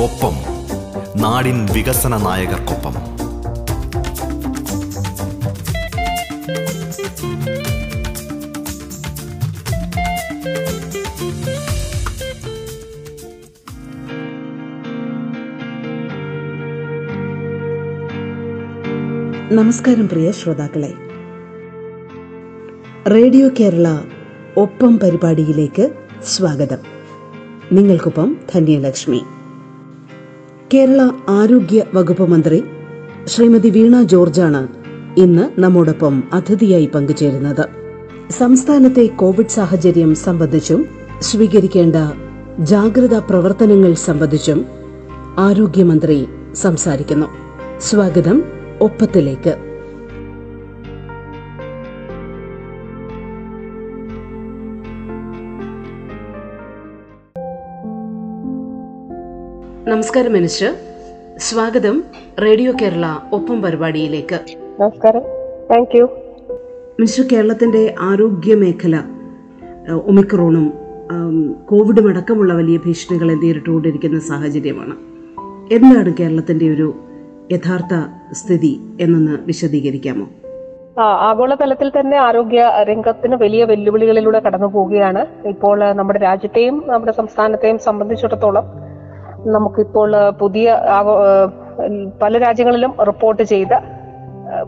ഒപ്പം. നാടിൻ വികസന നായകർക്കൊപ്പം. നമസ്കാരം പ്രിയ ശ്രോതാക്കളെ. റേഡിയോ കേരള ഒപ്പം പരിപാടിയിലേക്ക് സ്വാഗതം. നിങ്ങൾക്കൊപ്പം ധന്യലക്ഷ്മി. കേരള ആരോഗ്യ വകുപ്പ് മന്ത്രി ശ്രീമതി വീണ ജോർജാണ് ഇന്ന് നമ്മോടൊപ്പം അതിഥിയായി പങ്കുചേരുന്നത്. സംസ്ഥാനത്തെ കോവിഡ് സാഹചര്യം സംബന്ധിച്ചും സ്വീകരിക്കേണ്ട ജാഗ്രതാ പ്രവർത്തനങ്ങൾ സംബന്ധിച്ചും ആരോഗ്യമന്ത്രി സംസാരിക്കുന്നു. സ്വാഗതം ഒപ്പത്തിലേക്ക്. നമസ്കാരം മിനിസ്റ്റർ. സ്വാഗതം റേഡിയോ കേരള ഒപ്പം പരിപാടിയിലേക്ക്. നമസ്കാരം. താങ്ക് യു കേരളത്തിന്റെ ആരോഗ്യ മേഖല ഒമിക്രോണും കോവിഡും അടക്കമുള്ള വലിയ ഭീഷണികളെ നേരിട്ടുകൊണ്ടിരിക്കുന്ന സാഹചര്യമാണ്. എന്താണ് കേരളത്തിന്റെ ഒരു യഥാർത്ഥ സ്ഥിതി എന്നൊന്ന് വിശദീകരിക്കാമോ? ആ ആഗോളതലത്തിൽ തന്നെ ആരോഗ്യ രംഗത്തിന് വലിയ വെല്ലുവിളികളിലൂടെ കടന്നു പോവുകയാണ്. ഇപ്പോൾ നമ്മുടെ രാജ്യത്തെയും നമ്മുടെ സംസ്ഥാനത്തെയും സംബന്ധിച്ചിടത്തോളം നമുക്കിപ്പോൾ പുതിയ പല രാജ്യങ്ങളിലും റിപ്പോർട്ട് ചെയ്ത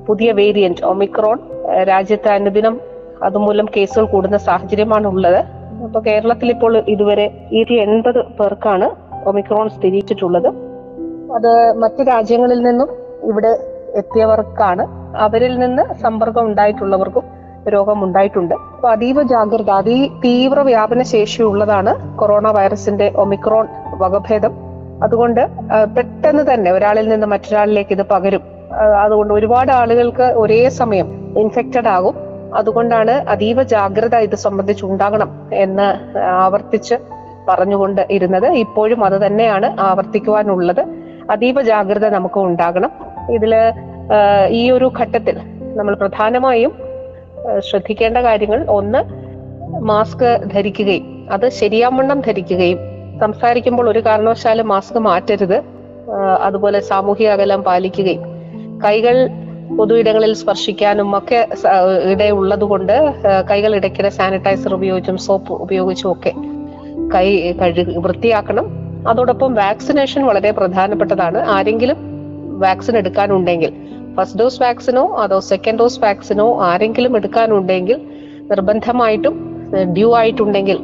പുതിയ വേരിയന്റ് ഒമിക്രോൺ രാജ്യത്ത് അനുദിനം അതുമൂലം കേസുകൾ കൂടുന്ന സാഹചര്യമാണ് ഉള്ളത്. അപ്പൊ കേരളത്തിൽ ഇപ്പോൾ ഇതുവരെ ഇരുപത്തി എൺപത് പേർക്കാണ് ഒമിക്രോൺ സ്ഥിരീകരിച്ചിട്ടുള്ളത്. അത് മറ്റു രാജ്യങ്ങളിൽ നിന്നും ഇവിടെ എത്തിയവർക്കാണ്. അവരിൽ നിന്ന് സമ്പർക്കം ഉണ്ടായിട്ടുള്ളവർക്കും രോഗം ഉണ്ടായിട്ടുണ്ട് അപ്പൊ അതീവ ജാഗ്രത അതി തീവ്ര വ്യാപന ശേഷിയുള്ളതാണ് കൊറോണ വൈറസിന്റെ ഒമിക്രോൺ വകഭേദം. അതുകൊണ്ട് പെട്ടെന്ന് തന്നെ ഒരാളിൽ നിന്ന് മറ്റൊരാളിലേക്ക് ഇത് പകരും. അതുകൊണ്ട് ഒരുപാട് ആളുകൾക്ക് ഒരേ സമയം ഇൻഫെക്റ്റഡ് ആകും. അതുകൊണ്ടാണ് അതീവ ജാഗ്രത ഇത് സംബന്ധിച്ച് ഉണ്ടാകണം എന്ന് ആവർത്തിച്ച് പറഞ്ഞുകൊണ്ട് ഇരുന്നത്. ഇപ്പോഴും അത് തന്നെയാണ് ആവർത്തിക്കുവാനുള്ളത്. അതീവ ജാഗ്രത നമുക്ക് ഉണ്ടാകണം. ഇതിൽ ഈ ഒരു ഘട്ടത്തിൽ നമ്മൾ പ്രധാനമായും ശ്രദ്ധിക്കേണ്ട കാര്യങ്ങൾ. ഒന്ന് മാസ്ക് ധരിക്കുകയും അത് ശരിയാവണ്ണം ധരിക്കുകയും. സംസാരിക്കുമ്പോൾ ഒരു കാരണവശാലും മാസ്ക് മാറ്റരുത്. അതുപോലെ സാമൂഹിക അകലം പാലിക്കുകയും. കൈകൾ പൊതുയിടങ്ങളിൽ സ്പർശിക്കാനും ഒക്കെ ഇടയുള്ളത് കൊണ്ട് കൈകൾ ഇടയ്ക്കിടെ സാനിറ്റൈസർ ഉപയോഗിച്ചും സോപ്പ് ഉപയോഗിച്ചും ഒക്കെ കൈ കഴു വൃത്തിയാക്കണം. അതോടൊപ്പം വാക്സിനേഷൻ വളരെ പ്രധാനപ്പെട്ടതാണ്. ആരെങ്കിലും വാക്സിൻ എടുക്കാനുണ്ടെങ്കിൽ ഫസ്റ്റ് ഡോസ് വാക്സിനോ അതോ സെക്കൻഡ് ഡോസ് വാക്സിനോ ആരെങ്കിലും എടുക്കാനുണ്ടെങ്കിൽ നിർബന്ധമായിട്ടും ഡ്യൂ ആയിട്ടുണ്ടെങ്കിൽ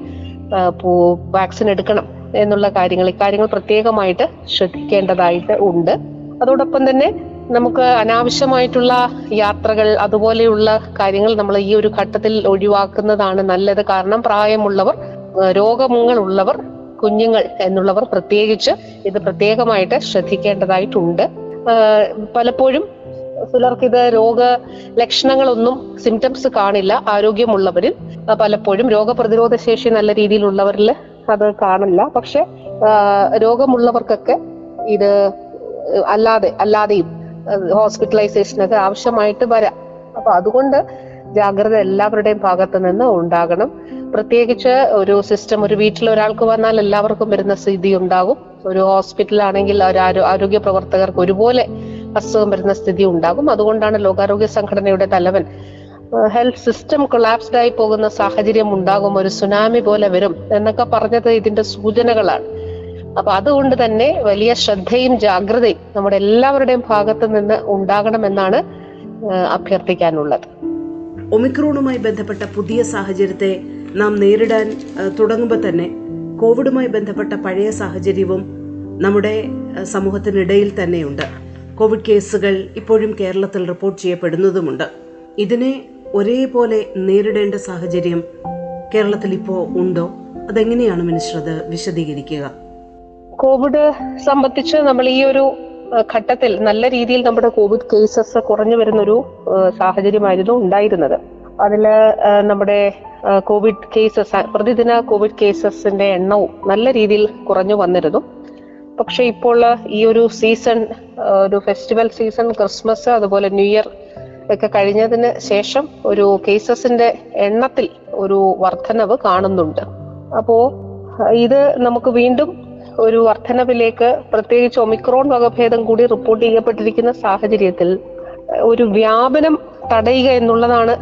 വാക്സിൻ എടുക്കണം എന്നുള്ള കാര്യങ്ങൾ ഇക്കാര്യങ്ങൾ പ്രത്യേകമായിട്ട് ശ്രദ്ധിക്കേണ്ടതായിട്ട് ഉണ്ട്. അതോടൊപ്പം തന്നെ നമുക്ക് അനാവശ്യമായിട്ടുള്ള യാത്രകൾ അതുപോലെയുള്ള കാര്യങ്ങൾ നമ്മൾ ഈ ഒരു ഘട്ടത്തിൽ ഒഴിവാക്കുന്നതാണ് നല്ലത്. കാരണം പ്രായമുള്ളവർ രോഗമുള്ളവർ രോഗങ്ങളുള്ളവർ കുഞ്ഞുങ്ങൾ എന്നുള്ളവർ പ്രത്യേകിച്ച് ഇത് പ്രത്യേകമായിട്ട് ശ്രദ്ധിക്കേണ്ടതായിട്ടുണ്ട്. പലപ്പോഴും ചിലർക്ക് ഇത് രോഗ ലക്ഷണങ്ങളൊന്നും സിംറ്റംസ് കാണില്ല ആരോഗ്യമുള്ളവരിൽ. പലപ്പോഴും രോഗപ്രതിരോധ ശേഷി നല്ല രീതിയിലുള്ളവരിൽ അത് കാണില്ല. പക്ഷെ രോഗമുള്ളവർക്കൊക്കെ ഇത് അല്ലാതെ അല്ലാതെയും ഹോസ്പിറ്റലൈസേഷനൊക്കെ ആവശ്യമായിട്ട് വരാം. അപ്പൊ അതുകൊണ്ട് ജാഗ്രത എല്ലാവരുടെയും ഭാഗത്ത് നിന്ന് ഉണ്ടാകണം. പ്രത്യേകിച്ച് ഒരു സിസ്റ്റം ഒരു വീട്ടിൽ ഒരാൾക്ക് വന്നാൽ എല്ലാവർക്കും വരുന്ന സ്ഥിതി ഉണ്ടാകും. ഒരു ഹോസ്പിറ്റലാണെങ്കിൽ ആരോഗ്യ പ്രവർത്തകർക്ക് ഒരുപോലെ അസുഖം വരുന്ന സ്ഥിതി ഉണ്ടാകും. അതുകൊണ്ടാണ് ലോകാരോഗ്യ സംഘടനയുടെ തലവൻ ഹെൽത്ത് സിസ്റ്റം കൊളാപ്സ്ഡ് ആയി പോകുന്ന സാഹചര്യം ഉണ്ടാകും ഒരു സുനാമി പോലെ വരും എന്നൊക്കെ പറഞ്ഞത് ഇതിന്റെ സൂചനകളാണ്. അപ്പൊ അതുകൊണ്ട് തന്നെ വലിയ ശ്രദ്ധയും ജാഗ്രതയും നമ്മുടെ എല്ലാവരുടെയും ഭാഗത്ത് നിന്ന് ഉണ്ടാകണമെന്നാണ് അഭ്യർത്ഥിക്കാനുള്ളത്. ഒമിക്രോണുമായി ബന്ധപ്പെട്ട പുതിയ സാഹചര്യത്തെ നാം നേരിടാൻ തുടങ്ങുമ്പോൾ തന്നെ കോവിഡുമായി ബന്ധപ്പെട്ട പഴയ സാഹചര്യവും നമ്മുടെ സമൂഹത്തിനിടയിൽ തന്നെയുണ്ട്. കോവിഡ് കേസുകൾ ഇപ്പോഴും കേരളത്തിൽ റിപ്പോർട്ട് ചെയ്യപ്പെടുന്നതുമുണ്ട്. ഇതിനെ ഒരേപോലെ നേരിടേണ്ട സാഹചര്യം കേരളത്തിൽ ഇപ്പോൾ ഉണ്ടോ? അതെങ്ങനെയാണ് മിനിസ്റ്റർ അത് വിശദീകരിക്കുക? കോവിഡ് സംബന്ധിച്ച് നമ്മൾ ഈ ഒരു ഘട്ടത്തിൽ നല്ല രീതിയിൽ നമ്മുടെ കോവിഡ് കേസസ് കുറഞ്ഞു വരുന്നൊരു സാഹചര്യമായിരുന്നു ഉണ്ടായിരുന്നത്. അതിൽ നമ്മുടെ കോവിഡ് കേസസ് പ്രതിദിന കോവിഡ് കേസസിന്റെ എണ്ണവും നല്ല രീതിയിൽ കുറഞ്ഞു വന്നിരുന്നു. പക്ഷെ ഇപ്പോൾ ഈ ഒരു സീസൺ ഒരു ഫെസ്റ്റിവൽ സീസൺ ക്രിസ്മസ് അതുപോലെ ന്യൂ ഇയർ ഒക്കെ കഴിഞ്ഞതിന് ശേഷം ഒരു കേസസിന്റെ എണ്ണത്തിൽ ഒരു വർധനവ് കാണുന്നുണ്ട്. അപ്പോ ഇത് നമുക്ക് വീണ്ടും ഒരു വർധനവിലേക്ക് പ്രത്യേകിച്ച് ഒമിക്രോൺ വകഭേദം കൂടി റിപ്പോർട്ട് ചെയ്യപ്പെട്ടിരിക്കുന്ന സാഹചര്യത്തിൽ ഒരു വ്യാപനം തടയുക എന്നുള്ളതാണ്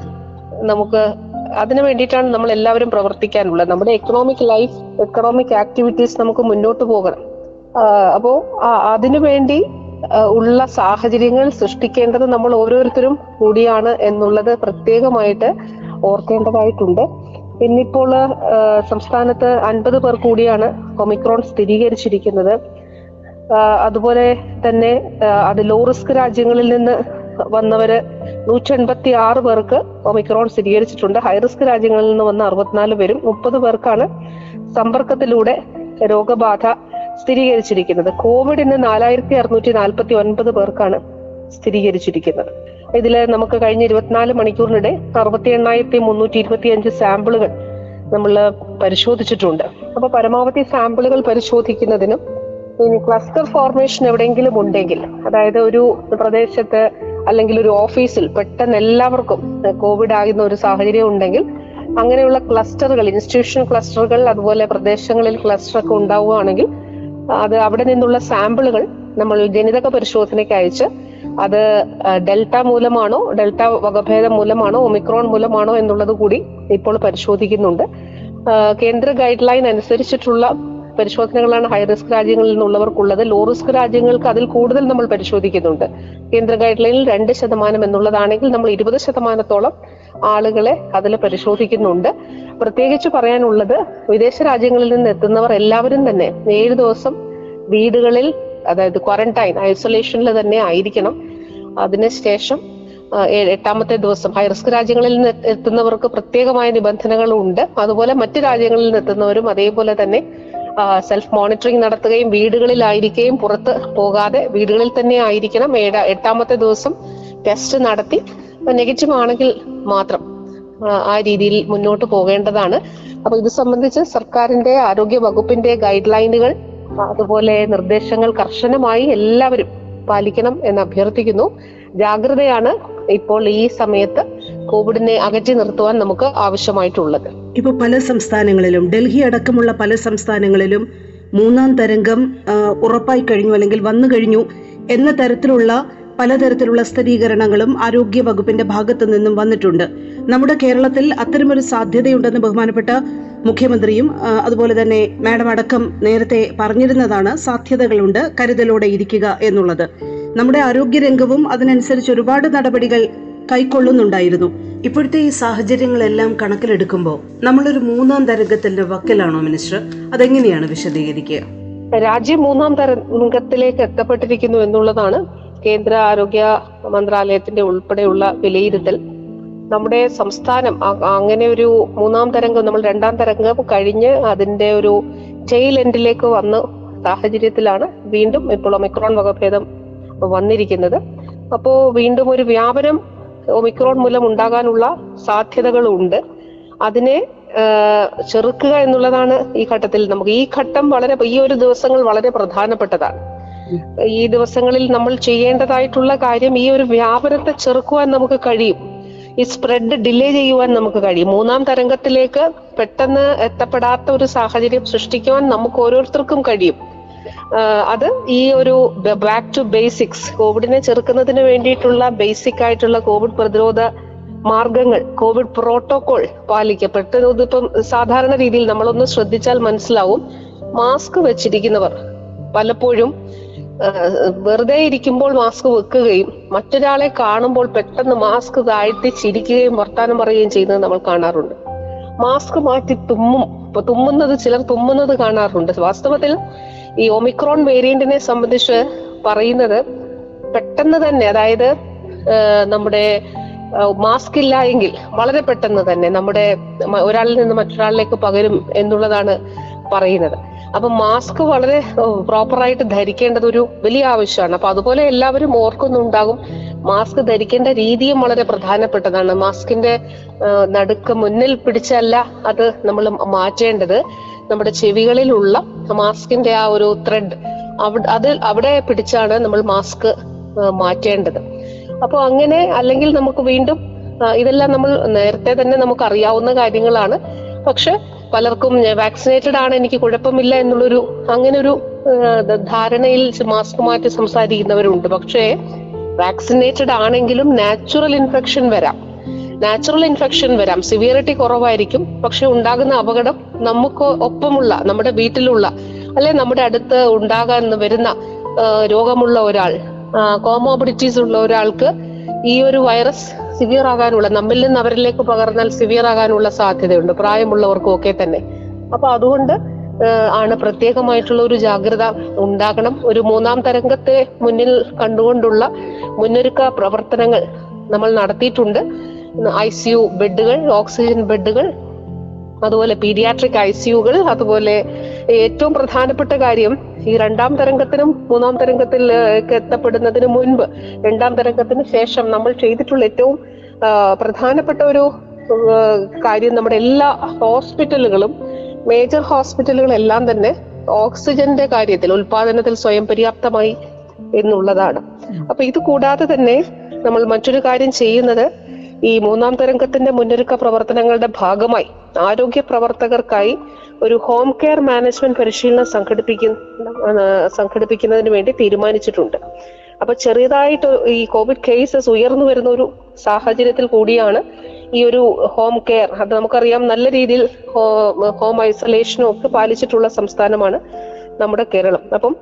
നമുക്ക് അതിനു വേണ്ടിയിട്ടാണ് നമ്മൾ എല്ലാവരും പ്രവർത്തിക്കാനുള്ളത്. നമ്മുടെ എക്കണോമിക് ലൈഫ് എക്കണോമിക് ആക്ടിവിറ്റീസ് നമുക്ക് മുന്നോട്ട് പോകണം. ആഹ് അപ്പോ വേണ്ടി ഉള്ള സാഹചര്യങ്ങൾ സൃഷ്ടിക്കേണ്ടത് നമ്മൾ ഓരോരുത്തരും കൂടിയാണ് എന്നുള്ളത് പ്രത്യേകമായിട്ട് ഓർക്കേണ്ടതായിട്ടുണ്ട്. ഇന്നിപ്പോൾ സംസ്ഥാനത്ത് അൻപത് പേർ കൂടിയാണ് ഒമിക്രോൺ സ്ഥിരീകരിച്ചിരിക്കുന്നത്. അതുപോലെ തന്നെ അത് ലോ റിസ്ക് രാജ്യങ്ങളിൽ നിന്ന് വന്നവര് നൂറ്റി എൺപത്തി ആറ് പേർക്ക് ഒമിക്രോൺ സ്ഥിരീകരിച്ചിട്ടുണ്ട്. ഹൈ റിസ്ക് രാജ്യങ്ങളിൽ നിന്ന് വന്ന അറുപത്തിനാല് പേരും മുപ്പത് പേർക്കാണ് സമ്പർക്കത്തിലൂടെ രോഗബാധ സ്ഥിരീകരിച്ചിരിക്കുന്നത്. കോവിഡിന് നാലായിരത്തി അറുന്നൂറ്റി നാൽപ്പത്തി ഒൻപത് പേർക്കാണ് സ്ഥിരീകരിച്ചിരിക്കുന്നത്. ഇതിൽ നമുക്ക് കഴിഞ്ഞ ഇരുപത്തിനാല് മണിക്കൂറിനിടെ അറുപത്തി എണ്ണായിരത്തി മുന്നൂറ്റി ഇരുപത്തി അഞ്ച് സാമ്പിളുകൾ നമ്മൾ പരിശോധിച്ചിട്ടുണ്ട്. അപ്പൊ പരമാവധി സാമ്പിളുകൾ പരിശോധിക്കുന്നതിനും ഇനി ക്ലസ്റ്റർ ഫോർമേഷൻ എവിടെയെങ്കിലും ഉണ്ടെങ്കിൽ അതായത് ഒരു പ്രദേശത്ത് അല്ലെങ്കിൽ ഒരു ഓഫീസിൽ പെട്ടെന്ന് എല്ലാവർക്കും കോവിഡ് ആകുന്ന ഒരു സാഹചര്യം ഉണ്ടെങ്കിൽ അങ്ങനെയുള്ള ക്ലസ്റ്ററുകൾ ഇൻസ്റ്റിറ്റ്യൂഷൻ ക്ലസ്റ്ററുകൾ അതുപോലെ പ്രദേശങ്ങളിൽ ക്ലസ്റ്റർ ഉണ്ടാവുകയാണെങ്കിൽ അത് അവിടെ നിന്നുള്ള സാമ്പിളുകൾ നമ്മൾ ജനിതക പരിശോധനയ്ക്ക് അയച്ച് അത് ഡെൽറ്റ മൂലമാണോ ഡെൽറ്റ വകഭേദം മൂലമാണോ ഒമിക്രോൺ മൂലമാണോ എന്നുള്ളത് കൂടി ഇപ്പോൾ പരിശോധിക്കുന്നുണ്ട്. കേന്ദ്ര ഗൈഡ് ലൈൻ അനുസരിച്ചിട്ടുള്ള പരിശോധനകളാണ് ഹൈ റിസ്ക് രാജ്യങ്ങളിൽ നിന്നുള്ളവർക്കുള്ളത്. ലോ റിസ്ക് രാജ്യങ്ങൾക്ക് അതിൽ കൂടുതൽ നമ്മൾ പരിശോധിക്കുന്നുണ്ട്. കേന്ദ്ര ഗൈഡ് ലൈനിൽ രണ്ട് ശതമാനം എന്നുള്ളതാണെങ്കിൽ നമ്മൾ ഇരുപത് ശതമാനത്തോളം ആളുകളെ അതിൽ പരിശോധിക്കുന്നുണ്ട്. പ്രത്യേകിച്ച് പറയാനുള്ളത് വിദേശ രാജ്യങ്ങളിൽ നിന്ന് എത്തുന്നവർ എല്ലാവരും തന്നെ ഏഴ് ദിവസം വീടുകളിൽ അതായത് ക്വാറന്റൈൻ ഐസൊലേഷനിൽ തന്നെ ആയിരിക്കണം. അതിനുശേഷം എട്ടാമത്തെ ദിവസം ഹൈ റിസ്ക് രാജ്യങ്ങളിൽ നിന്ന് എത്തുന്നവർക്ക് പ്രത്യേകമായ നിബന്ധനകളുണ്ട്. അതുപോലെ മറ്റു രാജ്യങ്ങളിൽ നിന്ന് എത്തുന്നവരും അതേപോലെ തന്നെ സെൽഫ് മോണിറ്ററിംഗ് നടത്തുകയും വീടുകളിലായിരിക്കുകയും പുറത്ത് പോകാതെ വീടുകളിൽ തന്നെ ആയിരിക്കണം. എട്ടാമത്തെ ദിവസം ടെസ്റ്റ് നടത്തി നെഗറ്റീവ് ആണെങ്കിൽ മാത്രം ആ, രീതിയിൽ മുന്നോട്ട് പോകേണ്ടതാണ്. അപ്പൊ ഇത് സംബന്ധിച്ച് സർക്കാരിന്റെ ആരോഗ്യ വകുപ്പിന്റെ ഗൈഡ് ലൈനുകൾ അതുപോലെ നിർദ്ദേശങ്ങൾ കർശനമായി എല്ലാവരും പാലിക്കണം എന്ന് അഭ്യർത്ഥിക്കുന്നു. ജാഗ്രതയാണ് ഇപ്പോൾ ഈ സമയത്ത് കോവിഡിനെ അകറ്റി നിർത്തുവാൻ നമുക്ക് ആവശ്യമായിട്ടുള്ളത്. ഇപ്പൊ പല സംസ്ഥാനങ്ങളിലും ഡൽഹി അടക്കമുള്ള പല സംസ്ഥാനങ്ങളിലും മൂന്നാം തരംഗം ഉറപ്പായി കഴിഞ്ഞു അല്ലെങ്കിൽ വന്നു കഴിഞ്ഞു എന്ന തരത്തിലുള്ള പലതരത്തിലുള്ള സ്ഥിരീകരണങ്ങളും ആരോഗ്യ വകുപ്പിന്റെ ഭാഗത്തു നിന്നും വന്നിട്ടുണ്ട്. നമ്മുടെ കേരളത്തിൽ അത്തരമൊരു സാധ്യതയുണ്ടെന്ന് ബഹുമാനപ്പെട്ട മുഖ്യമന്ത്രിയും അതുപോലെ തന്നെ മാഡം അടക്കം നേരത്തെ പറഞ്ഞിരുന്നതാണ് സാധ്യതകളുണ്ട് കരുതലോടെ ഇരിക്കുക എന്നുള്ളത്. നമ്മുടെ ആരോഗ്യ രംഗവും അതിനനുസരിച്ച് ഒരുപാട് നടപടികൾ കൈക്കൊള്ളുന്നുണ്ടായിരുന്നു. ഇപ്പോഴത്തെ ഈ സാഹചര്യങ്ങളെല്ലാം കണക്കിലെടുക്കുമ്പോൾ നമ്മളൊരു മൂന്നാം തരംഗത്തിന്റെ വക്കിലാണോ മിനിസ്റ്റർ? അതെങ്ങനെയാണ് വിശദീകരിക്കുക? രാജ്യം മൂന്നാം തരംഗത്തിലേക്ക് എത്തപ്പെട്ടിരിക്കുന്നു എന്നുള്ളതാണ് കേന്ദ്ര ആരോഗ്യ മന്ത്രാലയത്തിന്റെ ഉൾപ്പെടെയുള്ള വിലയിരുത്തൽ. നമ്മുടെ സംസ്ഥാനം അങ്ങനെ ഒരു മൂന്നാം തരംഗം നമ്മൾ രണ്ടാം തരംഗം കഴിഞ്ഞ് അതിന്റെ ഒരു ടെയിൽ എൻഡിലേക്ക് വന്ന സാഹചര്യത്തിലാണ് വീണ്ടും ഇപ്പോൾ ഒമിക്രോൺ വകഭേദം വന്നിരിക്കുന്നത്. അപ്പോൾ വീണ്ടും ഒരു വ്യാപനം ഒമിക്രോൺ മൂലം ഉണ്ടാകാനുള്ള സാധ്യതകളുണ്ട്. അതിനെ ചെറുക്കുക എന്നുള്ളതാണ് ഈ ഘട്ടത്തിൽ നമുക്ക്. ഈ ഘട്ടം വളരെ ഈ ഒരു ദിവസങ്ങൾ വളരെ പ്രധാനപ്പെട്ടതാണ്. ഈ ദിവസങ്ങളിൽ നമ്മൾ ചെയ്യേണ്ടതായിട്ടുള്ള കാര്യം ഈ ഒരു വ്യാപനത്തെ ചെറുക്കുവാൻ നമുക്ക് കഴിയും. ഈ സ്പ്രെഡ് ഡിലേ ചെയ്യുവാൻ നമുക്ക് കഴിയും. മൂന്നാം തരംഗത്തിലേക്ക് പെട്ടെന്ന് എത്തപ്പെടാത്ത ഒരു സാഹചര്യം സൃഷ്ടിക്കുവാൻ നമുക്ക് ഓരോരുത്തർക്കും കഴിയും. അത് ഈ ഒരു ബാക്ക് ടു ബേസിക്സ് കോവിഡിനെ ചെറുക്കുന്നതിന് വേണ്ടിയിട്ടുള്ള ബേസിക് ആയിട്ടുള്ള കോവിഡ് പ്രതിരോധ മാർഗങ്ങൾ കോവിഡ് പ്രോട്ടോകോൾ പാലിക്കപ്പെട്ട് ഇതിപ്പം സാധാരണ രീതിയിൽ നമ്മളൊന്ന് ശ്രദ്ധിച്ചാൽ മനസ്സിലാവും. മാസ്ക് വെച്ചിരിക്കുന്നവർ പലപ്പോഴും വെറുതെ ഇരിക്കുമ്പോൾ മാസ്ക് വെക്കുകയും മറ്റൊരാളെ കാണുമ്പോൾ പെട്ടെന്ന് മാസ്ക് താഴ്ത്തി ചിരിക്കുകയും വർത്താനം പറയുകയും ചെയ്യുന്നത് നമ്മൾ കാണാറുണ്ട്. മാസ്ക് മാറ്റി തുമ്മും. ഇപ്പൊ തുമ്മുന്നത് ചിലർ തുമ്മുന്നത് കാണാറുണ്ട്. വാസ്തവത്തിൽ ഈ ഒമിക്രോൺ വേരിയന്റിനെ സംബന്ധിച്ച് പറയുന്നത് പെട്ടെന്ന് തന്നെ അതായത് നമ്മുടെ മാസ്ക് ഇല്ല എങ്കിൽ വളരെ പെട്ടെന്ന് തന്നെ നമ്മുടെ ഒരാളിൽ നിന്ന് മറ്റൊരാളിലേക്ക് പകരും എന്നുള്ളതാണ് പറയുന്നത്. അപ്പൊ മാസ്ക് വളരെ പ്രോപ്പറായിട്ട് ധരിക്കേണ്ടത് ഒരു വലിയ ആവശ്യമാണ്. അപ്പൊ അതുപോലെ എല്ലാവരും ഓർക്കുന്നുണ്ടാകും മാസ്ക് ധരിക്കേണ്ട രീതിയും വളരെ പ്രധാനപ്പെട്ടതാണ്. മാസ്കിന്റെ നടുക്ക് മുന്നിൽ പിടിച്ചല്ല അത് നമ്മൾ മാറ്റേണ്ടത്. നമ്മുടെ ചെവികളിലുള്ള മാസ്കിന്റെ ആ ഒരു ത്രെഡ് അത് അവിടെ പിടിച്ചാണ് നമ്മൾ മാസ്ക് മാറ്റേണ്ടത്. അപ്പോൾ അങ്ങനെ അല്ലെങ്കിൽ നമുക്ക് വീണ്ടും ഇതെല്ലാം നമ്മൾ നേരത്തെ തന്നെ നമുക്ക് അറിയാവുന്ന കാര്യങ്ങളാണ്. പക്ഷെ പലർക്കും വാക്സിനേറ്റഡ് ആണ് എനിക്ക് കുഴപ്പമില്ല എന്നുള്ളൊരു അങ്ങനെ ഒരു ധാരണയിൽ മാസ്ക് മാറ്റി സംസാരിക്കുന്നവരുണ്ട്. പക്ഷേ വാക്സിനേറ്റഡ് ആണെങ്കിലും നാച്ചുറൽ ഇൻഫെക്ഷൻ വരാം. നാച്ചുറൽ ഇൻഫെക്ഷൻ വരാം. സിവിയറിറ്റി കുറവായിരിക്കും. പക്ഷെ ഉണ്ടാകുന്ന അപകടം നമുക്ക് ഒപ്പമുള്ള നമ്മുടെ വീട്ടിലുള്ള അല്ലെ നമ്മുടെ അടുത്ത് ഉണ്ടാകാൻ വരുന്ന രോഗമുള്ള ഒരാൾ കോമോബിഡിറ്റീസ് ഉള്ള ഒരാൾക്ക് ഈ ഒരു വൈറസ് സിവിയർ ആകാനുള്ള നമ്മിൽ നിന്ന് അവരിലേക്ക് പകർന്നാൽ സിവിയർ ആകാനുള്ള സാധ്യതയുണ്ട് പ്രായമുള്ളവർക്കും ഒക്കെ തന്നെ. അപ്പൊ അതുകൊണ്ട് ആണ് പ്രത്യേകമായിട്ടുള്ള ഒരു ജാഗ്രത ഉണ്ടാകണം. ഒരു മൂന്നാം തരംഗത്തെ മുന്നിൽ കണ്ടുകൊണ്ടുള്ള മുന്നൊരുക്ക പ്രവർത്തനങ്ങൾ നമ്മൾ നടത്തിയിട്ടുണ്ട്. ഐ സി യു ബെഡുകൾ ഓക്സിജൻ ബെഡുകൾ അതുപോലെ പീഡിയാട്രിക് ഐ സിയുകൾ അതുപോലെ ഏറ്റവും പ്രധാനപ്പെട്ട കാര്യം ഈ രണ്ടാം തരംഗത്തിനും മൂന്നാം തരംഗത്തിലേക്ക് എത്തപ്പെടുന്നതിന് മുൻപ് രണ്ടാം തരംഗത്തിന് ശേഷം നമ്മൾ ചെയ്തിട്ടുള്ള ഏറ്റവും പ്രധാനപ്പെട്ട ഒരു കാര്യം നമ്മുടെ എല്ലാ ഹോസ്പിറ്റലുകളും മേജർ ഹോസ്പിറ്റലുകളെല്ലാം തന്നെ ഓക്സിജന്റെ കാര്യത്തിൽ ഉൽപാദനത്തിൽ സ്വയം പര്യാപ്തമായി എന്നുള്ളതാണ്. അപ്പൊ ഇത് കൂടാതെ തന്നെ നമ്മൾ മറ്റൊരു കാര്യം ചെയ്യുന്നത് ഈ മൂന്നാം തരംഗത്തിന്റെ മുന്നൊരുക്ക പ്രവർത്തനങ്ങളുടെ ഭാഗമായി ആരോഗ്യ പ്രവർത്തകർക്കായി ഒരു ഹോം കെയർ മാനേജ്മെന്റ് പരിശീലനം സംഘടിപ്പിക്കുന്ന സംഘടിപ്പിക്കുന്നതിന് വേണ്ടി തീരുമാനിച്ചിട്ടുണ്ട്. അപ്പൊ ചെറിയതായിട്ട് ഈ കോവിഡ് കേസസ് ഉയർന്നു വരുന്ന ഒരു സാഹചര്യത്തിൽ കൂടിയാണ് ഈ ഒരു ഹോം കെയർ അത് നമുക്കറിയാം നല്ല രീതിയിൽ ഹോം ഐസൊലേഷനും ഒക്കെ പാലിച്ചിട്ടുള്ള സംസ്ഥാനമാണ് നമ്മുടെ കേരളം. അപ്പം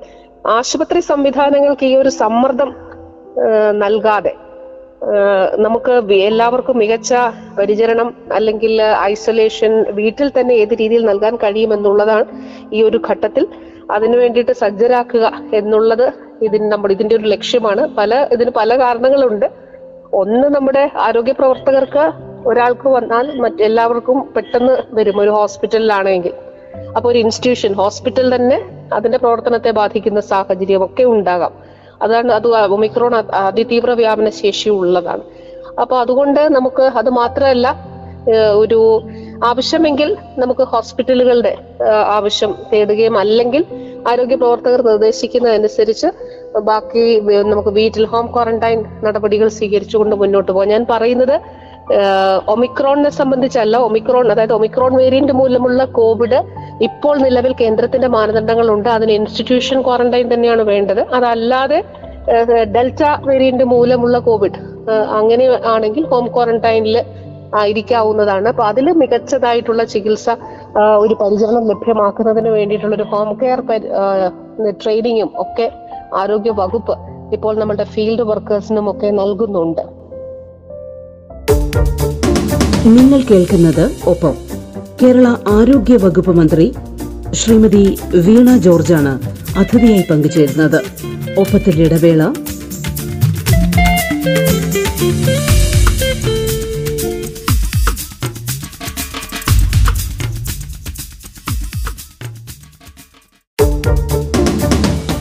ആശുപത്രി സംവിധാനങ്ങൾക്ക് ഈ ഒരു സമ്മർദ്ദം നൽകാതെ നമുക്ക് എല്ലാവർക്കും മികച്ച പരിചരണം അല്ലെങ്കിൽ ഐസൊലേഷൻ വീട്ടിൽ തന്നെ ഏത് രീതിയിൽ നൽകാൻ കഴിയുമെന്നുള്ളതാണ് ഈ ഒരു ഘട്ടത്തിൽ. അതിനു വേണ്ടിയിട്ട് സജ്ജരാക്കുക എന്നുള്ളത് ഇതിന് നമ്മൾ ഇതിന്റെ ഒരു ലക്ഷ്യമാണ്. പല ഇതിന് പല കാരണങ്ങളുണ്ട്. ഒന്ന് നമ്മുടെ ആരോഗ്യ പ്രവർത്തകർക്ക് ഒരാൾക്ക് വന്നാൽ മറ്റെല്ലാവർക്കും പെട്ടെന്ന് വരും. ഒരു ഹോസ്പിറ്റലിലാണെങ്കിൽ. അപ്പൊ ഒരു ഇൻസ്റ്റിറ്റ്യൂഷൻ ഹോസ്പിറ്റൽ തന്നെ അതിന്റെ പ്രവർത്തനത്തെ ബാധിക്കുന്ന സാഹചര്യം ഒക്കെ ഉണ്ടാകാം. അതാണ് അത് ഒമിക്രോൺ അതിതീവ്ര വ്യാപന ശേഷി ഉള്ളതാണ് അപ്പൊ അതുകൊണ്ട് നമുക്ക് അത് മാത്രമല്ല ഒരു ആവശ്യമെങ്കിൽ നമുക്ക് ഹോസ്പിറ്റലുകളുടെ ആവശ്യം തേടുകയും അല്ലെങ്കിൽ ആരോഗ്യ പ്രവർത്തകർ നിർദ്ദേശിക്കുന്നതനുസരിച്ച് ബാക്കി നമുക്ക് വീട്ടിൽ ഹോം ക്വാറന്റൈൻ നടപടികൾ സ്വീകരിച്ചുകൊണ്ട് മുന്നോട്ട് പോകാം. ഞാൻ പറയുന്നത് ഒമിക്രോണിനെ സംബന്ധിച്ചല്ല ഒമിക്രോൺ അതായത് ഒമിക്രോൺ വേരിയന്റ് മൂലമുള്ള കോവിഡ് ഇപ്പോൾ നിലവിൽ കേന്ദ്രത്തിന്റെ മാനദണ്ഡങ്ങൾ ഉണ്ട് അതിന് ഇൻസ്റ്റിറ്റ്യൂഷൻ ക്വാറന്റൈൻ തന്നെയാണ് വേണ്ടത്. അതല്ലാതെ ഡെൽറ്റ വേരിയന്റ് മൂലമുള്ള കോവിഡ് അങ്ങനെ ആണെങ്കിൽ ഹോം ക്വാറന്റൈനിൽ ആയിരിക്കാവുന്നതാണ്. അപ്പൊ അതിൽ മികച്ചതായിട്ടുള്ള ചികിത്സ ഒരു പരിചരണം ലഭ്യമാക്കുന്നതിന് വേണ്ടിയിട്ടുള്ള ഒരു ഹോം കെയർ ട്രെയിനിങ്ങും ഒക്കെ ആരോഗ്യ വകുപ്പ് ഇപ്പോൾ നമ്മുടെ ഫീൽഡ് വർക്കേഴ്സിനും ഒക്കെ നൽകുന്നുണ്ട്. നിങ്ങൾ കേൾക്കുന്നത് ഒപ്പം കേരള ആരോഗ്യ വകുപ്പ് മന്ത്രി ശ്രീമതി വീണ ജോർജാണ് അതിഥിയായി പങ്കുചേരുന്നത്. ഒപ്പത്തിന്റെ ഇടവേള.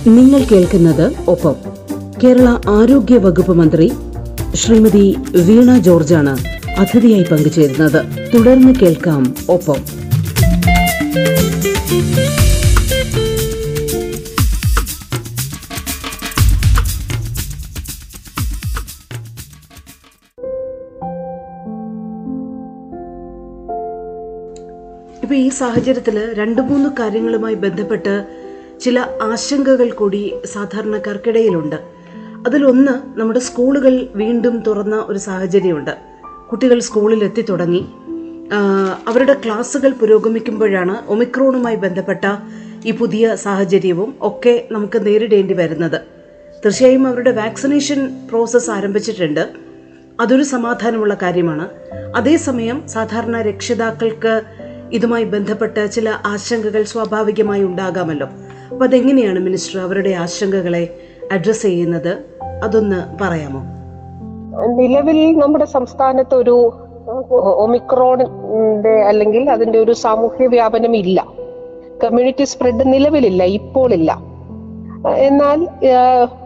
നിങ്ങൾ കേൾക്കുന്നത് ഒപ്പം കേരള ആരോഗ്യ വകുപ്പ് മന്ത്രി ശ്രീമതി വീണ ജോർജാണ് അതിഥിയായി പങ്കുചേരുന്നത്. തുടർന്ന് കേൾക്കാം ഒപ്പം. ഇപ്പൊ ഈ സാഹചര്യത്തിൽ രണ്ട് മൂന്ന് കാര്യങ്ങളുമായി ബന്ധപ്പെട്ട് ചില ആശങ്കകൾ കൂടി സാധാരണക്കാർക്കിടയിലുണ്ട്. അതിലൊന്ന് നമ്മുടെ സ്കൂളുകൾ വീണ്ടും തുറന്ന ഒരു സാഹചര്യമുണ്ട്. കുട്ടികൾ സ്കൂളിൽ എത്തി തുടങ്ങി അവരുടെ ക്ലാസ്സുകൾ പുരോഗമിക്കുമ്പോഴാണ് ഒമിക്രോണുമായി ബന്ധപ്പെട്ട ഈ പുതിയ സാഹചര്യവും ഒക്കെ നമുക്ക് നേരിടേണ്ടി വരുന്നത്. തീർച്ചയായും അവരുടെ വാക്സിനേഷൻ പ്രോസസ്സ് ആരംഭിച്ചിട്ടുണ്ട്. അതൊരു സമാധാനമുള്ള കാര്യമാണ്. അതേസമയം സാധാരണ രക്ഷിതാക്കൾക്ക് ഇതുമായി ബന്ധപ്പെട്ട് ചില ആശങ്കകൾ സ്വാഭാവികമായി ഉണ്ടാകാമല്ലോ. അപ്പൊ അതെങ്ങനെയാണ് മിനിസ്റ്റർ അവരുടെ ആശങ്കകളെ അഡ്രസ്സ് ചെയ്യുന്നത്? അതൊന്ന് പറയാമോ? നിലവിൽ നമ്മുടെ സംസ്ഥാനത്ത് ഒരു ഒമിക്രോണിന്റെ അല്ലെങ്കിൽ അതിന്റെ ഒരു സാമൂഹ്യ വ്യാപനം ഇല്ല. കമ്മ്യൂണിറ്റി സ്പ്രെഡ് നിലവിലില്ല ഇപ്പോൾ ഇല്ല എന്നാൽ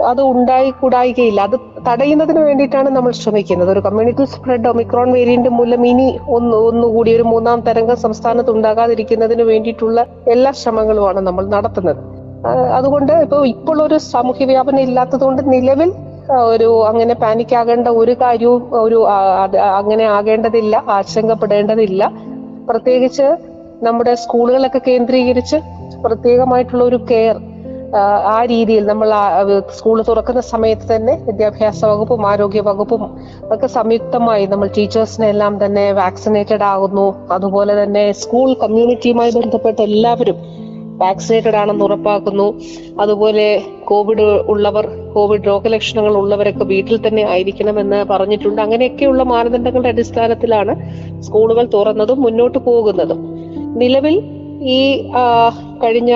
അത് ഉണ്ടായി കൂടായികയില്ല. അത് തടയുന്നതിന് വേണ്ടിയിട്ടാണ് നമ്മൾ ശ്രമിക്കുന്നത്. ഒരു കമ്മ്യൂണിറ്റി സ്പ്രെഡ് ഒമിക്രോൺ വേരിയന്റ് മൂലം ഇനി ഒന്ന് ഒന്നുകൂടി ഒരു മൂന്നാം തരംഗം സംസ്ഥാനത്ത് ഉണ്ടാകാതിരിക്കുന്നതിന് വേണ്ടിയിട്ടുള്ള എല്ലാ ശ്രമങ്ങളുമാണ് നമ്മൾ നടത്തുന്നത്. അതുകൊണ്ട് ഇപ്പോൾ ഇപ്പോൾ ഒരു സാമൂഹ്യ വ്യാപനം ഇല്ലാത്തതുകൊണ്ട് നിലവിൽ ഒരു അങ്ങനെ പാനിക് ആകേണ്ട ഒരു കാര്യവും ഒരു അങ്ങനെ ആകേണ്ടതില്ല ആശങ്കപ്പെടേണ്ടതില്ല. പ്രത്യേകിച്ച് നമ്മുടെ സ്കൂളുകളൊക്കെ കേന്ദ്രീകരിച്ച് പ്രത്യേകമായിട്ടുള്ള ഒരു കെയർ ആ രീതിയിൽ നമ്മൾ സ്കൂൾ തുറക്കുന്ന സമയത്ത് തന്നെ വിദ്യാഭ്യാസ വകുപ്പും ആരോഗ്യ വകുപ്പും ഒക്കെ സംയുക്തമായി നമ്മൾ ടീച്ചേഴ്സിനെ എല്ലാം തന്നെ വാക്സിനേറ്റഡ് ആകുന്നു. അതുപോലെ തന്നെ സ്കൂൾ കമ്മ്യൂണിറ്റിയുമായി ബന്ധപ്പെട്ട എല്ലാവരും വാക്സിനേറ്റഡ് ആണെന്ന് ഉറപ്പാക്കുന്നു. അതുപോലെ കോവിഡ് ഉള്ളവർ കോവിഡ് രോഗലക്ഷണങ്ങൾ ഉള്ളവരൊക്കെ വീട്ടിൽ തന്നെ ആയിരിക്കണമെന്ന് പറഞ്ഞിട്ടുണ്ട്. അങ്ങനെയൊക്കെയുള്ള മാനദണ്ഡങ്ങളുടെ അടിസ്ഥാനത്തിലാണ് സ്കൂളുകൾ തുറന്നതും മുന്നോട്ട് പോകുന്നതും. നിലവിൽ ഈ കഴിഞ്ഞ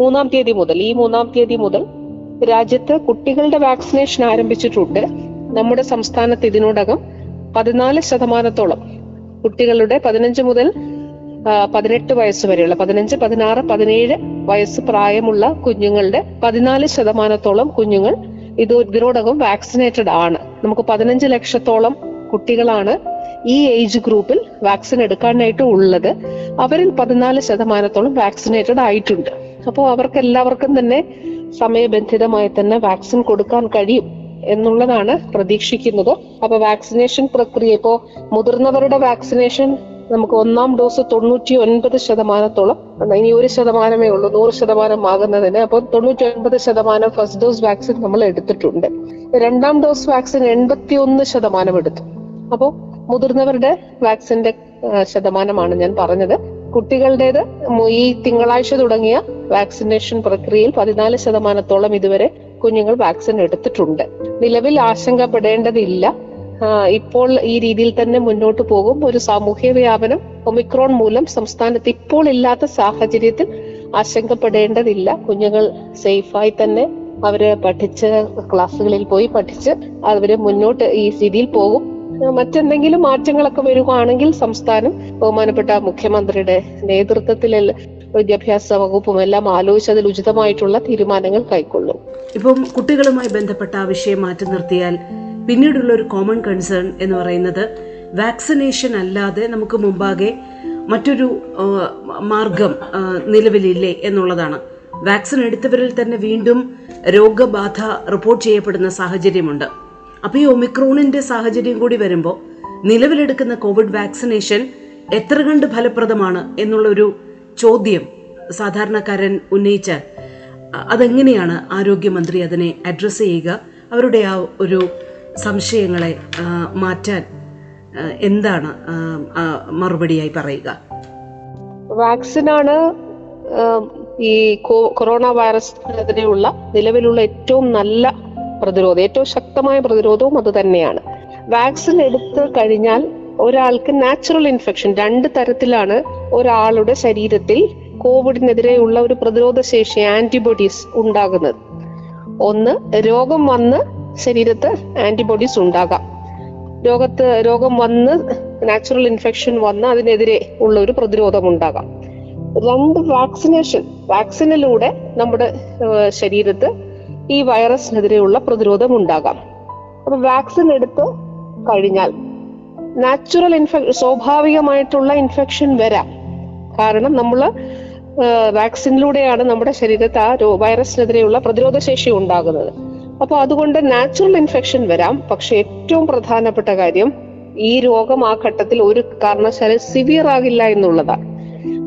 മൂന്നാം തീയതി മുതൽ ഈ മൂന്നാം തീയതി മുതൽ രാജ്യത്ത് കുട്ടികളുടെ വാക്സിനേഷൻ ആരംഭിച്ചിട്ടുണ്ട്. നമ്മുടെ സംസ്ഥാനത്ത് ഇതിനോടകം പതിനാല് ശതമാനത്തോളം കുട്ടികളുടെ പതിനഞ്ച് മുതൽ പതിനെട്ട് വയസ്സ് വരെയുള്ള പതിനഞ്ച് പതിനാറ് പതിനേഴ് വയസ്സ് പ്രായമുള്ള കുഞ്ഞുങ്ങളുടെ പതിനാല് ശതമാനത്തോളം കുഞ്ഞുങ്ങൾ ഇത് ഇതിനോടകം വാക്സിനേറ്റഡ് ആണ്. നമുക്ക് പതിനഞ്ച് ലക്ഷത്തോളം കുട്ടികളാണ് ഈ ഏജ് ഗ്രൂപ്പിൽ വാക്സിൻ എടുക്കാനായിട്ട് ഉള്ളത്. അവരിൽ പതിനാല് ശതമാനത്തോളം വാക്സിനേറ്റഡ് ആയിട്ടുണ്ട്. അപ്പോൾ അവർക്ക് എല്ലാവർക്കും തന്നെ സമയബന്ധിതമായി തന്നെ വാക്സിൻ കൊടുക്കാൻ കഴിയും എന്നുള്ളതാണ് പ്രതീക്ഷിക്കുന്നത്. അപ്പൊ വാക്സിനേഷൻ പ്രക്രിയ ഇപ്പോ മുതിർന്നവരുടെ വാക്സിനേഷൻ നമുക്ക് ഒന്നാം ഡോസ് തൊണ്ണൂറ്റി ഒൻപത് ശതമാനത്തോളം ഇനി ഒരു ശതമാനമേ ഉള്ളൂ നൂറ് ശതമാനം ആകുന്നതിന്. അപ്പോൾ തൊണ്ണൂറ്റി ഒൻപത് ശതമാനം ഫസ്റ്റ് ഡോസ് വാക്സിൻ നമ്മൾ എടുത്തിട്ടുണ്ട്. രണ്ടാം ഡോസ് വാക്സിൻ എൺപത്തി ഒന്ന് ശതമാനം എടുത്തു. അപ്പോൾ മുതിർന്നവരുടെ വാക്സിന്റെ ശതമാനമാണ് ഞാൻ പറഞ്ഞത്. കുട്ടികളുടേത് ഈ തിങ്കളാഴ്ച തുടങ്ങിയ വാക്സിനേഷൻ പ്രക്രിയയിൽ പതിനാല് ശതമാനത്തോളം ഇതുവരെ കുഞ്ഞുങ്ങൾ വാക്സിൻ എടുത്തിട്ടുണ്ട്. നിലവിൽ ആശങ്കപ്പെടേണ്ടതില്ല. ഇപ്പോൾ ഈ രീതിയിൽ തന്നെ മുന്നോട്ട് പോകും. ഒരു സാമൂഹ്യ വ്യാപനം ഒമിക്രോൺ മൂലം സംസ്ഥാനത്ത് ഇപ്പോൾ ഇല്ലാത്ത സാഹചര്യത്തിൽ ആശങ്കപ്പെടേണ്ടതില്ല. കുഞ്ഞുങ്ങൾ സേഫായി തന്നെ അവർ പഠിച്ച് ക്ലാസ്സുകളിൽ പോയി പഠിച്ച് അവർ മുന്നോട്ട് ഈ രീതിയിൽ പോകും. മറ്റെന്തെങ്കിലും മാറ്റങ്ങളൊക്കെ വരുവാണെങ്കിൽ സംസ്ഥാനം ബഹുമാനപ്പെട്ട മുഖ്യമന്ത്രിയുടെ നേതൃത്വത്തിൽ വിദ്യാഭ്യാസ വകുപ്പും എല്ലാം ആലോചിച്ച് അതിൽ ഉചിതമായിട്ടുള്ള തീരുമാനങ്ങൾ കൈക്കൊള്ളും. ഇപ്പം കുട്ടികളുമായി ബന്ധപ്പെട്ട ആ വിഷയം മാറ്റി നിർത്തിയാൽ പിന്നീടുള്ള ഒരു കോമൺ കൺസേൺ എന്ന് പറയുന്നത് വാക്സിനേഷൻ അല്ലാതെ നമുക്ക് മുമ്പാകെ മറ്റൊരു മാർഗം നിലവിലില്ലേ എന്നുള്ളതാണ്. വാക്സിൻ എടുത്തവരിൽ തന്നെ വീണ്ടും രോഗബാധ റിപ്പോർട്ട് ചെയ്യപ്പെടുന്ന സാഹചര്യമുണ്ട്. അപ്പോൾ ഈ ഒമിക്രോണിന്റെ സാഹചര്യം കൂടി വരുമ്പോൾ നിലവിലെടുക്കുന്ന കോവിഡ് വാക്സിനേഷൻ എത്ര കണ്ട് ഫലപ്രദമാണ് എന്നുള്ളൊരു ചോദ്യം സാധാരണക്കാരൻ ഉന്നയിച്ചാൽ അ- അതെങ്ങനെയാണ് ആരോഗ്യമന്ത്രി അതിനെ അഡ്രസ്സ് ചെയ്യുക? അവരുടെ ആ ഒരു സംശയങ്ങളെ മാറ്റാൻ എന്താണ് മറുപടിയായി പറയുക? വാക്സിനാണ് ഈ കൊറോണ വൈറസിനെതിരെയുള്ള നിലവിലുള്ള ഏറ്റവും നല്ല പ്രതിരോധം ഏറ്റവും ശക്തമായ പ്രതിരോധവും അത് തന്നെയാണ്. വാക്സിൻ എടുത്തു കഴിഞ്ഞാൽ ഒരാൾക്ക് നാച്ചുറൽ ഇൻഫെക്ഷൻ രണ്ട് തരത്തിലാണ് ഒരാളുടെ ശരീരത്തിൽ കോവിഡിനെതിരെയുള്ള ഒരു പ്രതിരോധ ശേഷി ആന്റിബോഡീസ് ഉണ്ടാകുന്നത്. ഒന്ന് രോഗം വന്ന് ശരീരത്ത് ആന്റിബോഡീസ് ഉണ്ടാകാം. രോഗത്ത് രോഗം വന്ന് നാച്ചുറൽ ഇൻഫെക്ഷൻ വന്ന് അതിനെതിരെ ഉള്ള ഒരു പ്രതിരോധം ഉണ്ടാകാം. രണ്ട് വാക്സിനേഷൻ വാക്സിനിലൂടെ നമ്മുടെ ശരീരത്ത് ഈ വൈറസിനെതിരെയുള്ള പ്രതിരോധം ഉണ്ടാകാം. അപ്പൊ വാക്സിൻ എടുത്ത് കഴിഞ്ഞാൽ നാച്ചുറൽ ഇൻഫെക്ഷൻ സ്വാഭാവികമായിട്ടുള്ള ഇൻഫെക്ഷൻ വരാം. കാരണം നമ്മൾ വാക്സിനിലൂടെയാണ് നമ്മുടെ ശരീരത്ത് ആ വൈറസിനെതിരെയുള്ള പ്രതിരോധ ശേഷി ഉണ്ടാകുന്നത്. അപ്പൊ അതുകൊണ്ട് നാച്ചുറൽ ഇൻഫെക്ഷൻ വരാം. പക്ഷെ ഏറ്റവും പ്രധാനപ്പെട്ട കാര്യം ഈ രോഗം ആ ഘട്ടത്തിൽ ഒരു കാരണവശാലും സിവിയർ ആകില്ല എന്നുള്ളതാണ്.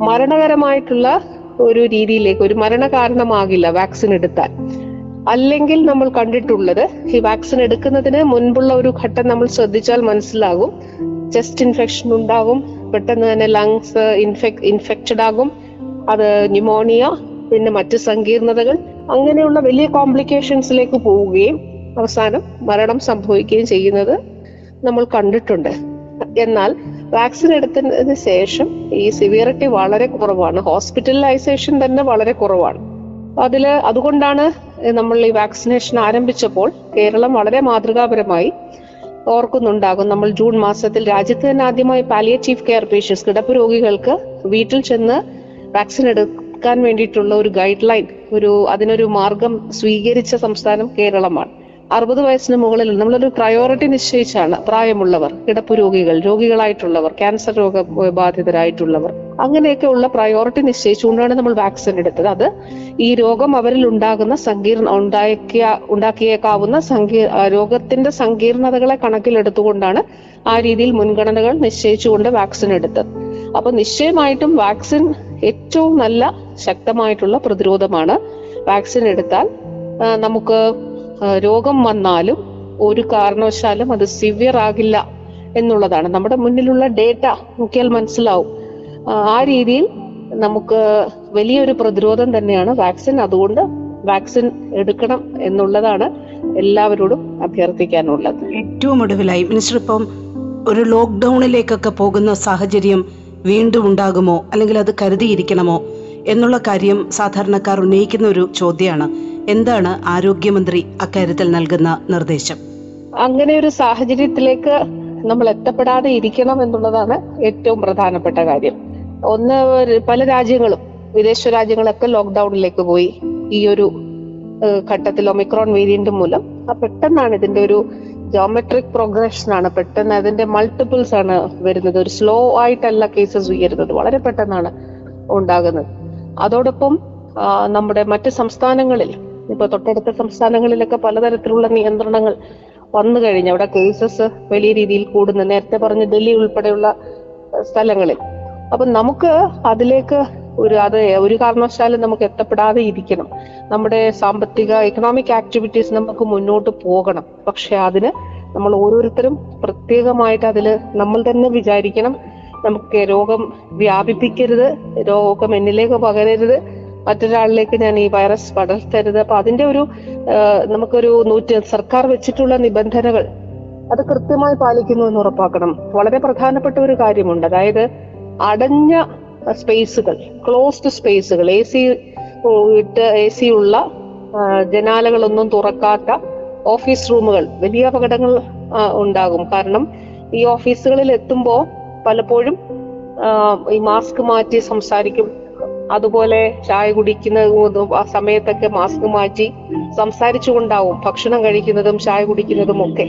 മരണകരമായിട്ടുള്ള ഒരു രീതിയിലേക്ക് ഒരു മരണ കാരണമാകില്ല വാക്സിൻ എടുത്താൽ. അല്ലെങ്കിൽ നമ്മൾ കണ്ടിട്ടുള്ളത് ഈ വാക്സിൻ എടുക്കുന്നതിന് മുൻപുള്ള ഒരു ഘട്ടം നമ്മൾ ശ്രദ്ധിച്ചാൽ മനസ്സിലാകും. ചെസ്റ്റ് ഇൻഫെക്ഷൻ ഉണ്ടാകും പെട്ടെന്ന് തന്നെ ലങ്സ് ഇൻഫെക് ഇൻഫെക്റ്റഡ് ആകും. അത് ന്യൂമോണിയ പിന്നെ മറ്റ് സങ്കീർണതകൾ അങ്ങനെയുള്ള വലിയ കോംപ്ലിക്കേഷൻസിലേക്ക് പോവുകയും അവസാനം മരണം സംഭവിക്കുകയും ചെയ്യുന്നത് നമ്മൾ കണ്ടിട്ടുണ്ട്. എന്നാൽ വാക്സിൻ എടുത്തതിന് ശേഷം ഈ സിവിയറിറ്റി വളരെ കുറവാണ്. ഹോസ്പിറ്റലൈസേഷൻ തന്നെ വളരെ കുറവാണ്. അതിൽ അതുകൊണ്ടാണ് നമ്മൾ ഈ വാക്സിനേഷൻ ആരംഭിച്ചപ്പോൾ കേരളം വളരെ മാതൃകാപരമായി ഓർക്കുന്നുണ്ടാകും. നമ്മൾ ജൂൺ മാസത്തിൽ രാജ്യത്ത് തന്നെ ആദ്യമായി പാലിയേറ്റീവ് കെയർ പേഷ്യൻസ് കിടപ്പ് രോഗികൾക്ക് വീട്ടിൽ ചെന്ന് വാക്സിൻ എടുക്കാൻ വേണ്ടിയിട്ടുള്ള ഒരു ഗൈഡ് ലൈൻ ഒരു അതിനൊരു മാർഗം സ്വീകരിച്ച സംസ്ഥാനം കേരളമാണ്. അറുപത് വയസ്സിന് മുകളിൽ നമ്മളൊരു പ്രയോറിറ്റി നിശ്ചയിച്ചാണ് പ്രായമുള്ളവർ കിടപ്പ് രോഗികൾ രോഗികളായിട്ടുള്ളവർ ക്യാൻസർ രോഗ ബാധിതരായിട്ടുള്ളവർ അങ്ങനെയൊക്കെ ഉള്ള പ്രയോറിറ്റി നിശ്ചയിച്ചുകൊണ്ടാണ് നമ്മൾ വാക്സിൻ എടുത്തത്. അത് ഈ രോഗം അവരിൽ ഉണ്ടാകുന്ന സങ്കീർണ ഉണ്ടാക്കിയ ഉണ്ടാക്കിയേക്കാവുന്ന സങ്കീർ രോഗത്തിന്റെ സങ്കീർണതകളെ കണക്കിലെടുത്തുകൊണ്ടാണ് ആ രീതിയിൽ മുൻഗണനകൾ നിശ്ചയിച്ചുകൊണ്ട് വാക്സിൻ എടുത്തത്. അപ്പൊ നിശ്ചയമായിട്ടും വാക്സിൻ ഏറ്റവും നല്ല ശക്തമായിട്ടുള്ള പ്രതിരോധമാണ് വാക്സിൻ എടുത്താൽ നമുക്ക് രോഗം വന്നാലും ഒരു കാരണവശാലും അത് സിവിയർ ആകില്ല എന്നുള്ളതാണ്. നമ്മുടെ മുന്നിലുള്ള ഡേറ്റ നോക്കിയാൽ മനസ്സിലാവും. ആ, രീതിയിൽ നമുക്ക് വലിയൊരു പ്രതിരോധം തന്നെയാണ് വാക്സിൻ. അതുകൊണ്ട് വാക്സിൻ എടുക്കണം എന്നുള്ളതാണ് എല്ലാവരോടും അഭ്യർത്ഥിക്കാനുള്ളത്. ഏറ്റവും ഒടുവിലായി മിനിസ്റ്റർ ഇപ്പം ഒരു ലോക്ക്ഡൌണിലേക്കൊക്കെ പോകുന്ന സാഹചര്യം വീണ്ടും ഉണ്ടാകുമോ? അല്ലെങ്കിൽ അത് കരുതിയിരിക്കണമോ? എന്നുള്ള കാര്യം സാധാരണക്കാർ ഉന്നയിക്കുന്ന ഒരു ചോദ്യമാണ്. എന്താണ് ആരോഗ്യമന്ത്രി അക്കാര്യത്തിൽ നൽകുന്ന നിർദ്ദേശം? അങ്ങനെ ഒരു സാഹചര്യത്തിലേക്ക് നമ്മൾ എത്തപ്പെടാതെ ഇരിക്കണം എന്നുള്ളതാണ് ഏറ്റവും പ്രധാനപ്പെട്ട കാര്യം. ഒന്ന് പല രാജ്യങ്ങളും വിദേശ രാജ്യങ്ങളൊക്കെ ലോക്ക്ഡൌണിലേക്ക് പോയി. ഈ ഒരു ഘട്ടത്തിൽ ഒമിക്രോൺ വേരിയന്റ് മൂലം. പെട്ടെന്നാണ് ഇതിന്റെ ഒരു ജോമെട്രിക് പ്രോഗ്രഷൻ ആണ്. പെട്ടെന്ന് അതിന്റെ മൾട്ടിപ്പിൾസ് ആണ് വരുന്നത്. ഒരു സ്ലോ ആയിട്ടല്ല കേസസ് ഉയരുന്നത്. വളരെ പെട്ടെന്നാണ് ഉണ്ടാകുന്നത്. അതോടൊപ്പം നമ്മുടെ മറ്റ് സംസ്ഥാനങ്ങളിൽ ഇപ്പൊ തൊട്ടടുത്ത സംസ്ഥാനങ്ങളിലൊക്കെ പലതരത്തിലുള്ള നിയന്ത്രണങ്ങൾ വന്നു കഴിഞ്ഞു. അവിടെ കേസസ് വലിയ രീതിയിൽ കൂടുന്നു. നേരത്തെ പറഞ്ഞ ഡൽഹി ഉൾപ്പെടെയുള്ള സ്ഥലങ്ങളിൽ. അപ്പൊ നമുക്ക് അതിലേക്ക് ഒരു അത് ഒരു കാരണവശാലും നമുക്ക് എത്തപ്പെടാതെ ഇരിക്കണം. നമ്മുടെ സാമ്പത്തിക എക്കണോമിക് ആക്ടിവിറ്റീസ് നമുക്ക് മുന്നോട്ട് പോകണം. പക്ഷെ അതിന് നമ്മൾ ഓരോരുത്തരും പ്രത്യേകമായിട്ട് അതിൽ നമ്മൾ തന്നെ വിചാരിക്കണം. നമുക്ക് രോഗം വ്യാപിപ്പിക്കരുത് രോഗം എന്നിലേക്ക് പകരരുത്. മറ്റൊരാളിലേക്ക് ഞാൻ ഈ വൈറസ് പടർത്തരുത്. അപ്പൊ അതിന്റെ ഒരു നമുക്കൊരു നൂറ്റി സർക്കാർ വെച്ചിട്ടുള്ള നിബന്ധനകൾ അത് കൃത്യമായി പാലിക്കുന്നു എന്ന് ഉറപ്പാക്കണം. വളരെ പ്രധാനപ്പെട്ട ഒരു കാര്യമുണ്ട്. അതായത് അടഞ്ഞ സ്പേസുകൾ ക്ലോസ്ഡ് സ്പേസുകൾ എ സി ഇട്ട് എ സി ഉള്ള ജനാലകളൊന്നും തുറക്കാത്ത ഓഫീസ് റൂമുകൾ. വലിയ അപകടങ്ങൾ ഉണ്ടാകും. കാരണം ഈ ഓഫീസുകളിൽ എത്തുമ്പോൾ പലപ്പോഴും ഈ മാസ്ക് മാറ്റി സംസാരിക്കും. അതുപോലെ ചായ കുടിക്കുന്ന ആ സമയത്തൊക്കെ മാസ്ക് മാറ്റി സംസാരിച്ചുകൊണ്ടാവും ഭക്ഷണം കഴിക്കുന്നതും ചായ കുടിക്കുന്നതും ഒക്കെ.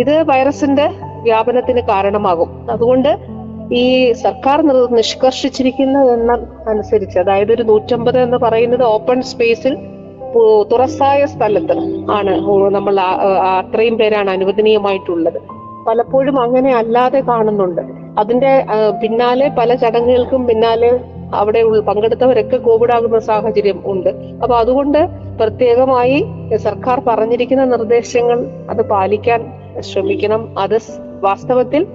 ഇത് വൈറസിന്റെ വ്യാപനത്തിന് കാരണമാകും. അതുകൊണ്ട് ഈ സർക്കാർ നിഷ്കർഷിച്ചിരിക്കുന്ന എണ്ണം അനുസരിച്ച് അതായത് ഒരു നൂറ്റമ്പത് എന്ന് പറയുന്നത് ഓപ്പൺ സ്പേസിൽ തുറസായ സ്ഥലത്ത് ആണ് നമ്മൾ അത്രയും പേരാണ് അനുവദനീയമായിട്ടുള്ളത്. പലപ്പോഴും അങ്ങനെ അല്ലാതെ കാണുന്നുണ്ട്. അതിന്റെ പിന്നാലെ പല ചടങ്ങുകൾക്കും പിന്നാലെ അവിടെ പങ്കെടുത്തവരൊക്കെ കോവിഡ് ആകുന്ന സാഹചര്യം ഉണ്ട്. അപ്പൊ അതുകൊണ്ട് പ്രത്യേകമായി സർക്കാർ പറഞ്ഞിരിക്കുന്ന നിർദ്ദേശങ്ങൾ അത് പാലിക്കാൻ ശ്രമിക്കണം. അത് വാസ്തവത്തിൽ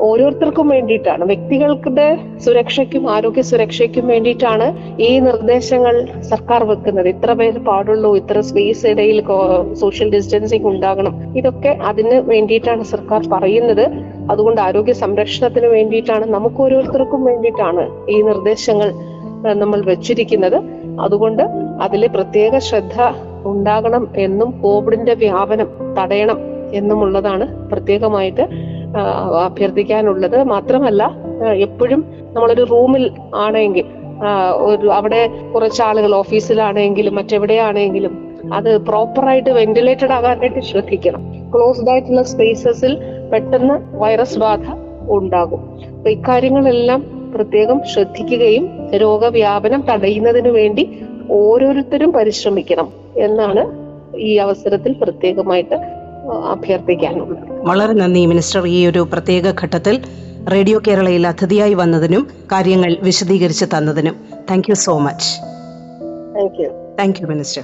ഓരോരുത്തർക്കും വേണ്ടിയിട്ടാണ്. വ്യക്തികളുടെ സുരക്ഷയ്ക്കും ആരോഗ്യ സുരക്ഷയ്ക്കും വേണ്ടിയിട്ടാണ് ഈ നിർദ്ദേശങ്ങൾ സർക്കാർ വെക്കുന്നത്. ഇത്ര പേര് പാടുള്ളൂ ഇത്ര സ്പേസ് ഇടയിൽ സോഷ്യൽ ഡിസ്റ്റൻസിങ് ഉണ്ടാകണം. ഇതൊക്കെ അതിന് വേണ്ടിയിട്ടാണ് സർക്കാർ പറയുന്നത്. അതുകൊണ്ട് ആരോഗ്യ സംരക്ഷണത്തിന് വേണ്ടിയിട്ടാണ് നമുക്ക് ഓരോരുത്തർക്കും വേണ്ടിയിട്ടാണ് ഈ നിർദ്ദേശങ്ങൾ നമ്മൾ വെച്ചിരിക്കുന്നത്. അതുകൊണ്ട് അതിൽ പ്രത്യേക ശ്രദ്ധ ഉണ്ടാകണം എന്നും കോവിഡിന്റെ വ്യാപനം തടയണം എന്നുമുള്ളതാണ് പ്രത്യേകമായിട്ട് അഭ്യർത്ഥിക്കാനുള്ളത് മാത്രമല്ല എപ്പോഴും നമ്മളൊരു റൂമിൽ ആണെങ്കിൽ ഒരു അവിടെ കുറച്ച് ആളുകൾ ഓഫീസിലാണെങ്കിലും മറ്റെവിടെയാണെങ്കിലും അത് പ്രോപ്പറായിട്ട് വെന്റിലേറ്റഡ് ആകാനായിട്ട് ശ്രദ്ധിക്കണം. ക്ലോസ്ഡ് ആയിട്ടുള്ള സ്പേസസിൽ പെട്ടെന്ന് വൈറസ് ബാധ ഉണ്ടാകും. അപ്പൊ ഇക്കാര്യങ്ങളെല്ലാം പ്രത്യേകം ശ്രദ്ധിക്കുകയും രോഗവ്യാപനം തടയുന്നതിന് വേണ്ടി ഓരോരുത്തരും പരിശ്രമിക്കണം എന്നാണ് ഈ അവസരത്തിൽ പ്രത്യേകമായിട്ട് അഭ്യർത്ഥിക്കാനുള്ളത് വളരെ നന്ദി മിനിസ്റ്റർ. ഈ ഒരു പ്രത്യേക ഘട്ടത്തിൽ റേഡിയോ കേരളയിൽ അതിഥിയായി വന്നതിനും കാര്യങ്ങൾ വിശദീകരിച്ച് തന്നതിനും thank you so much thank you thank you minister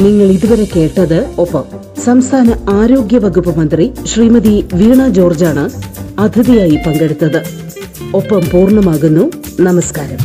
നിങ്ങൾ ഇതുവരെ കേട്ടത് ഒപ്പം സംസ്ഥാന ആരോഗ്യ വകുപ്പ് മന്ത്രി ശ്രീമതി വീണ ജോർജാണ് അതിഥിയായി പങ്കെടുത്തത്. ഒപ്പം പൂർണമാകുന്നു. നമസ്കാരം.